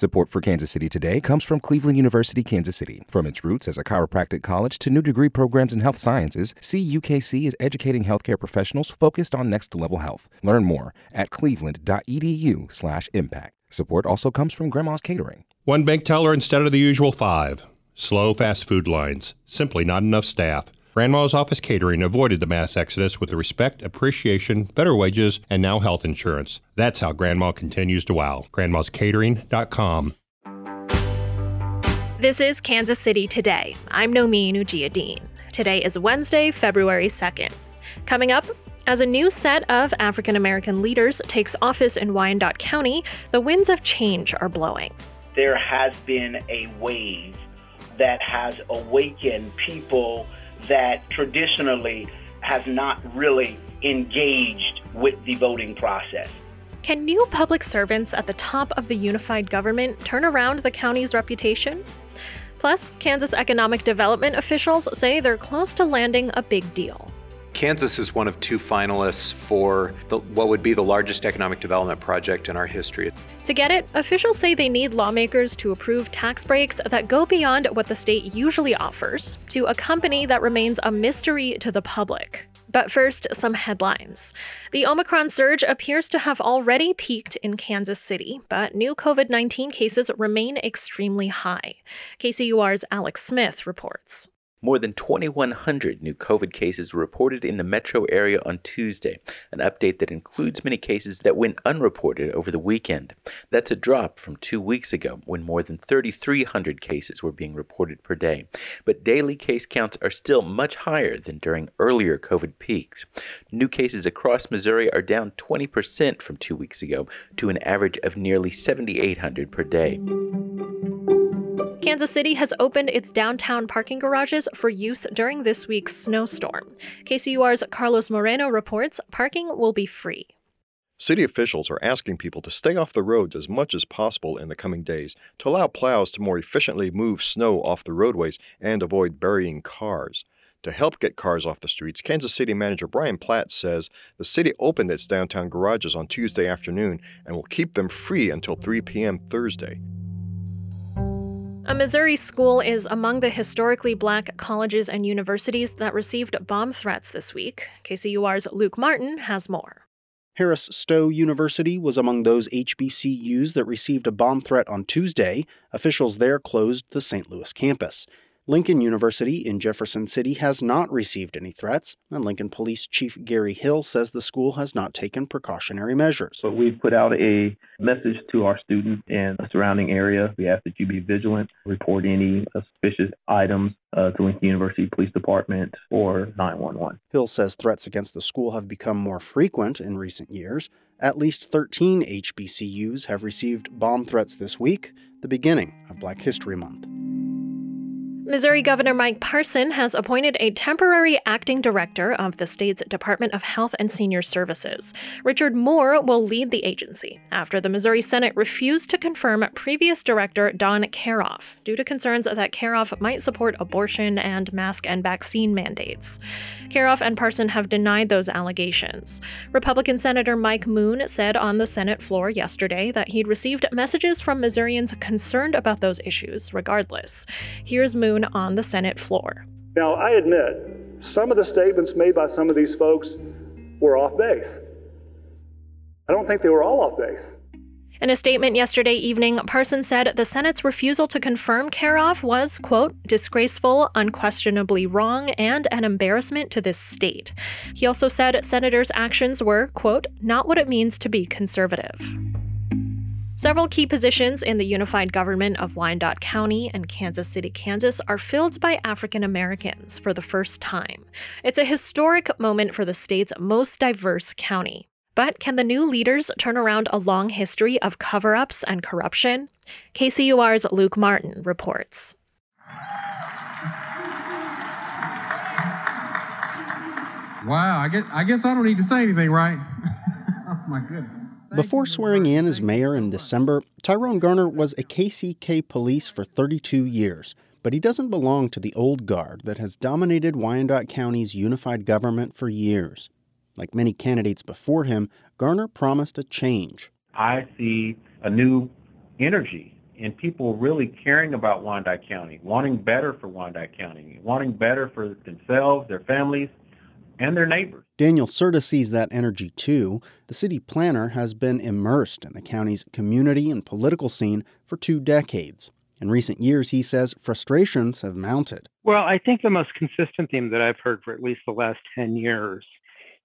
Support for Kansas City Today comes from Cleveland University, Kansas City. From its roots as a chiropractic college to new degree programs in health sciences, CUKC is educating healthcare professionals focused on next level health. Learn more at cleveland.edu/impact. Support also comes from Grandma's Catering. One bank teller instead of the usual five. Slow fast food lines. Simply not enough staff. Grandma's Office Catering avoided the mass exodus with the respect, appreciation, better wages, and now health insurance. That's how Grandma continues to wow. Grandma'sCatering.com. This is Kansas City Today. I'm Nomin Dean. Today is Wednesday, February 2nd. Coming up, as a new set of African American leaders takes office in Wyandotte County, the winds of change are blowing. There has been a wave that has awakened people that traditionally has not really engaged with the voting process. Can new public servants at the top of the unified government turn around the county's reputation? Plus, Kansas economic development officials say they're close to landing a big deal. Kansas is one of two finalists for the, what would be the largest economic development project in our history. To get it, officials say they need lawmakers to approve tax breaks that go beyond what the state usually offers to a company that remains a mystery to the public. But first, some headlines. The Omicron surge appears to have already peaked in Kansas City, but new COVID 19 cases remain extremely high. KCUR's Alex Smith reports. More than 2,100 new COVID cases were reported in the metro area on Tuesday, an update that includes many cases that went unreported over the weekend. That's a drop from two weeks ago when more than 3,300 cases were being reported per day. But daily case counts are still much higher than during earlier COVID peaks. New cases across Missouri are down 20% from two weeks ago to an average of nearly 7,800 per day. Kansas City has opened its downtown parking garages for use during this week's snowstorm. KCUR's Carlos Moreno reports parking will be free. City officials are asking people to stay off the roads as much as possible in the coming days to allow plows to more efficiently move snow off the roadways and avoid burying cars. To help get cars off the streets, Kansas City manager Brian Platt says the city opened its downtown garages on Tuesday afternoon and will keep them free until 3 p.m. Thursday. A Missouri school is among the historically black colleges and universities that received bomb threats this week. KCUR's Luke Martin has more. Harris Stowe University was among those HBCUs that received a bomb threat on Tuesday. Officials there closed the St. Louis campus. Lincoln University in Jefferson City has not received any threats, and Lincoln Police Chief Gary Hill says the school has not taken precautionary measures. But we've put out a message to our students in the surrounding area. We ask that you be vigilant, report any suspicious items uh, to Lincoln University Police Department or 911. Hill says threats against the school have become more frequent in recent years. At least 13 HBCUs have received bomb threats this week, the beginning of Black History Month. Missouri Governor Mike Parson has appointed a temporary acting director of the state's Department of Health and Senior Services. Richard Moore will lead the agency after the Missouri Senate refused to confirm previous director Don Kauerauf due to concerns that Kauerauf might support abortion and mask and vaccine mandates. Kauerauf and Parson have denied those allegations. Republican Senator Mike Moon said on the Senate floor yesterday that he'd received messages from Missourians concerned about those issues regardless. Here's Moon on the Senate floor. Now, I admit, some of the statements made by some of these folks were off base. I don't think they were all off base. In a statement yesterday evening, Parson said the Senate's refusal to confirm Kauerauf was, quote, disgraceful, unquestionably wrong, and an embarrassment to this state. He also said senators' actions were, quote, not what it means to be conservative. Several key positions in the unified government of Wyandotte County and Kansas City, Kansas are filled by African Americans for the first time. It's a historic moment for the state's most diverse county. But can the new leaders turn around a long history of cover ups and corruption? KCUR's Luke Martin reports. Wow, I guess I guess I don't need to say anything, right? oh my goodness. Before swearing in as mayor in December, Tyrone Garner was a KCK police for 32 years, but he doesn't belong to the old guard that has dominated Wyandotte County's unified government for years. Like many candidates before him, Garner promised a change. I see a new energy and people really caring about Wyandotte County, wanting better for Wyandotte County, wanting better for themselves, their families, and their neighbors. Daniel Serda sees that energy too. The city planner has been immersed in the county's community and political scene for two decades. In recent years, he says frustrations have mounted. Well, I think the most consistent theme that I've heard for at least the last 10 years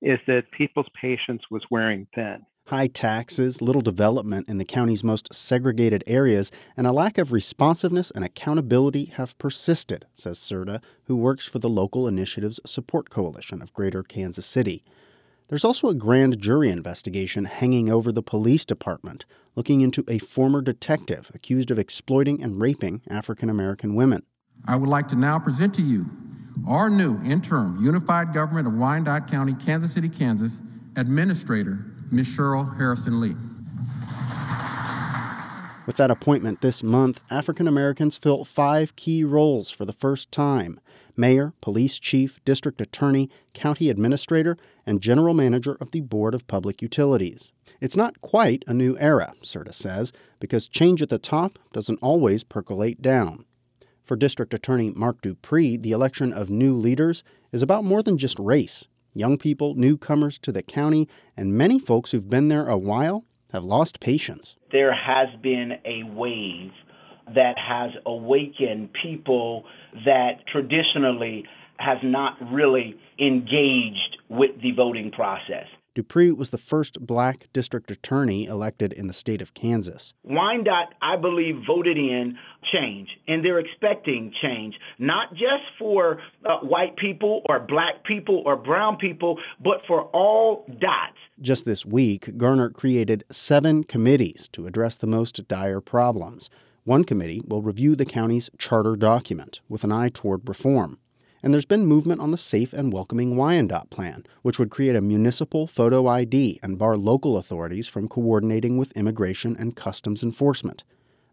is that people's patience was wearing thin. High taxes, little development in the county's most segregated areas, and a lack of responsiveness and accountability have persisted, says Serda, who works for the Local Initiatives Support Coalition of Greater Kansas City. There's also a grand jury investigation hanging over the police department, looking into a former detective accused of exploiting and raping African American women. I would like to now present to you our new interim Unified Government of Wyandotte County, Kansas City, Kansas, Administrator Ms. Cheryl Harrison Lee. With that appointment this month, African Americans fill five key roles for the first time mayor, police chief, district attorney, county administrator, and general manager of the Board of Public Utilities. It's not quite a new era, Serda says, because change at the top doesn't always percolate down. For District Attorney Mark Dupree, the election of new leaders is about more than just race. Young people, newcomers to the county, and many folks who've been there a while have lost patience. There has been a wave that has awakened people that traditionally has not really engaged with the voting process. Dupree was the first black district attorney elected in the state of Kansas. Wyandotte, I believe, voted in change, and they're expecting change, not just for uh, white people or black people or brown people, but for all dots. Just this week, Garner created seven committees to address the most dire problems. One committee will review the county's charter document with an eye toward reform. And there's been movement on the Safe and Welcoming Wyandotte plan, which would create a municipal photo ID and bar local authorities from coordinating with immigration and customs enforcement.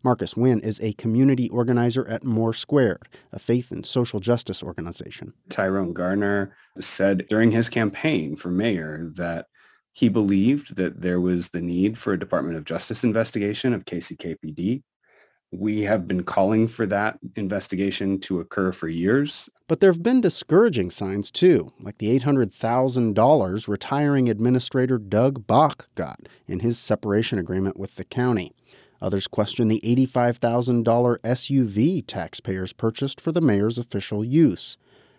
Marcus Wynn is a community organizer at More Squared, a faith and social justice organization. Tyrone Garner said during his campaign for mayor that he believed that there was the need for a Department of Justice investigation of KCKPD we have been calling for that investigation to occur for years. But there have been discouraging signs too, like the $800,000 retiring administrator Doug Bach got in his separation agreement with the county. Others question the $85,000 SUV taxpayers purchased for the mayor's official use.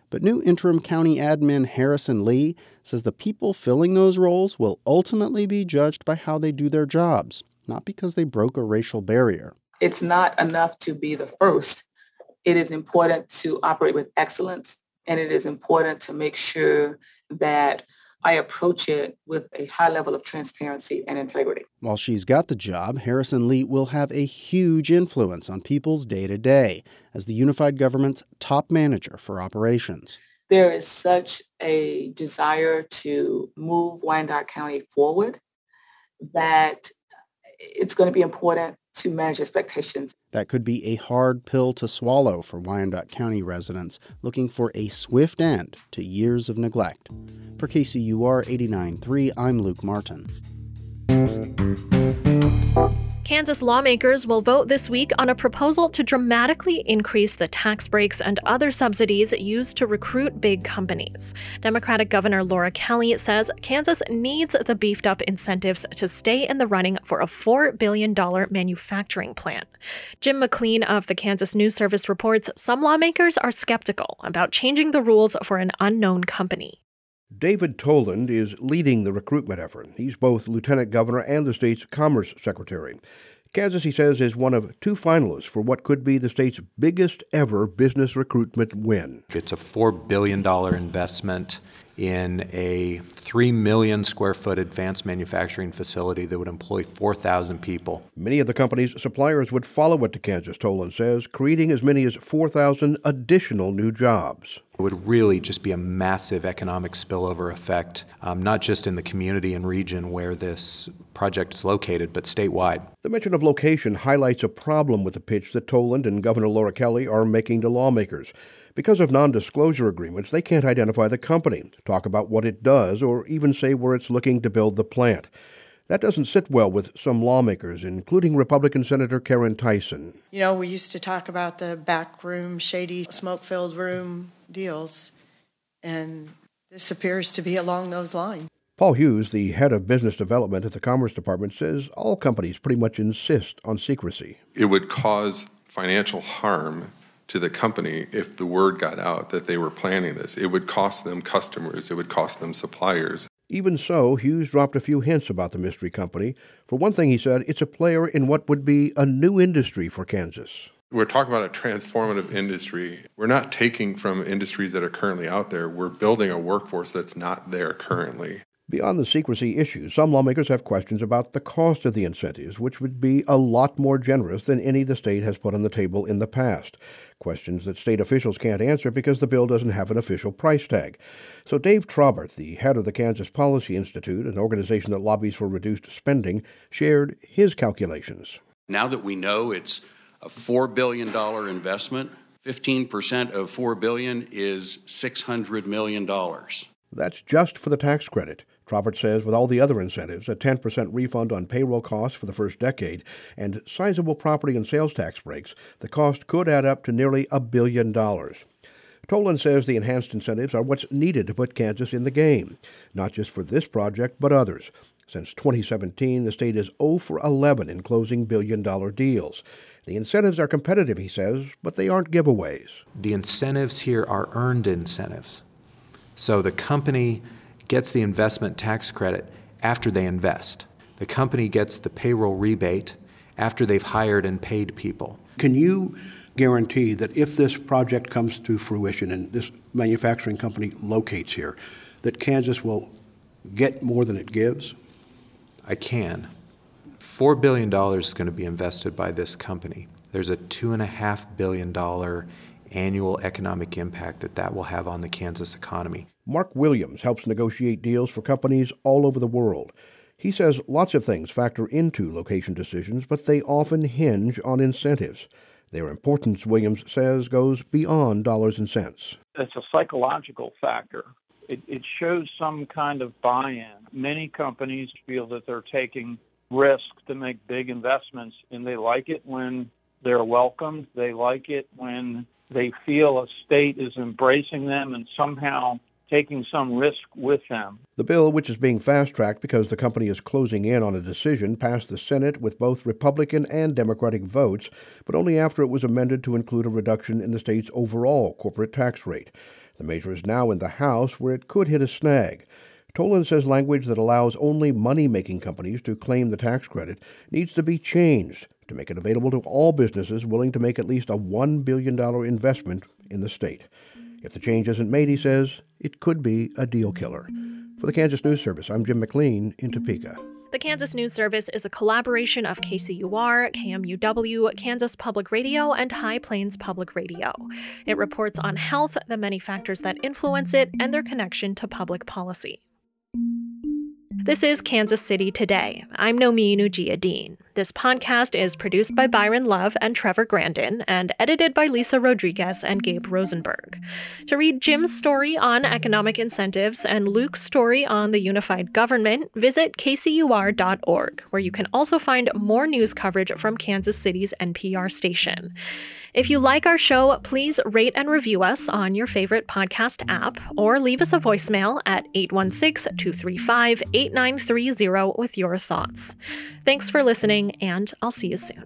But new interim county admin Harrison Lee says the people filling those roles will ultimately be judged by how they do their jobs, not because they broke a racial barrier it's not enough to be the first. It is important to operate with excellence, and it is important to make sure that I approach it with a high level of transparency and integrity. While she's got the job, Harrison Lee will have a huge influence on people's day to day as the unified government's top manager for operations. There is such a desire to move Wyandotte County forward that it's going to be important to manage expectations. That could be a hard pill to swallow for Wyandotte County residents looking for a swift end to years of neglect. For KCUR 89.3, I'm Luke Martin. Kansas lawmakers will vote this week on a proposal to dramatically increase the tax breaks and other subsidies used to recruit big companies. Democratic Governor Laura Kelly says Kansas needs the beefed up incentives to stay in the running for a $4 billion manufacturing plant. Jim McLean of the Kansas News Service reports some lawmakers are skeptical about changing the rules for an unknown company. David Toland is leading the recruitment effort. He's both lieutenant governor and the state's commerce secretary. Kansas, he says, is one of two finalists for what could be the state's biggest ever business recruitment win. It's a $4 billion investment in a 3 million square foot advanced manufacturing facility that would employ 4,000 people. Many of the company's suppliers would follow it to Kansas, Toland says, creating as many as 4,000 additional new jobs. It would really just be a massive economic spillover effect, um, not just in the community and region where this project is located, but statewide. The mention of location highlights a problem with the pitch that Toland and Governor Laura Kelly are making to lawmakers. Because of non disclosure agreements, they can't identify the company, talk about what it does, or even say where it's looking to build the plant. That doesn't sit well with some lawmakers, including Republican Senator Caryn Tyson. You know, we used to talk about the back room, shady, smoke filled room deals, and this appears to be along those lines. Paul Hughes, the head of business development at the Commerce Department, says all companies pretty much insist on secrecy. It would cause financial harm to the company if the word got out that they were planning this. It would cost them customers, it would cost them suppliers. Even so, Hughes dropped a few hints about the mystery company. For one thing, he said it's a player in what would be a new industry for Kansas. We're talking about a transformative industry. We're not taking from industries that are currently out there. We're building a workforce that's not there currently. Beyond the secrecy issue, some lawmakers have questions about the cost of the incentives, which would be a lot more generous than any the state has put on the table in the past. Questions that state officials can't answer because the bill doesn't have an official price tag. So Dave Trabert, the head of the Kansas Policy Institute, an organization that lobbies for reduced spending, shared his calculations. Now that we know it's a $4 billion investment, 15% of 4 billion is $600 million. That's just for the tax credit. Trabert says with all the other incentives, a 10% refund on payroll costs for the first decade, and sizable property and sales tax breaks, the cost could add up to nearly a billion dollars. Toland says the enhanced incentives are what's needed to put Kansas in the game, not just for this project, but others. Since 2017, the state is 0 for 11 in closing billion dollar deals. The incentives are competitive, he says, but they aren't giveaways. The incentives here are earned incentives. So the company gets the investment tax credit after they invest. The company gets the payroll rebate after they've hired and paid people. Can you guarantee that if this project comes to fruition and this manufacturing company locates here, that Kansas will get more than it gives? I can. $4 billion is going to be invested by this company. There's a $2.5 billion annual economic impact that that will have on the Kansas economy. Mark Williams helps negotiate deals for companies all over the world. He says lots of things factor into location decisions, but they often hinge on incentives. Their importance, Williams says, goes beyond dollars and cents. It's a psychological factor. It, it shows some kind of buy in. Many companies feel that they're taking risk to make big investments, and they like it when they're welcomed. They like it when they feel a state is embracing them and somehow taking some risk with them. The bill, which is being fast tracked because the company is closing in on a decision, passed the Senate with both Republican and Democratic votes, but only after it was amended to include a reduction in the state's overall corporate tax rate. The measure is now in the House, where it could hit a snag. Toland says language that allows only money making companies to claim the tax credit needs to be changed to make it available to all businesses willing to make at least a $1 billion investment in the state. If the change isn't made, he says, it could be a deal killer. For the Kansas News Service, I'm Jim McLean in Topeka. The Kansas News Service is a collaboration of KCUR, KMUW, Kansas Public Radio, and High Plains Public Radio. It reports on health, the many factors that influence it, and their connection to public policy. This is Kansas City Today. I'm Nomin Ujiyediin. This podcast is produced by Byron Love and Trevor Grandin and edited by Lisa Rodriguez and Gabe Rosenberg. To read Jim's story on economic incentives and Luke's story on the unified government, visit kcur.org, where you can also find more news coverage from Kansas City's NPR station. If you like our show, please rate and review us on your favorite podcast app or leave us a voicemail at 816 235 8930 with your thoughts. Thanks for listening, and I'll see you soon.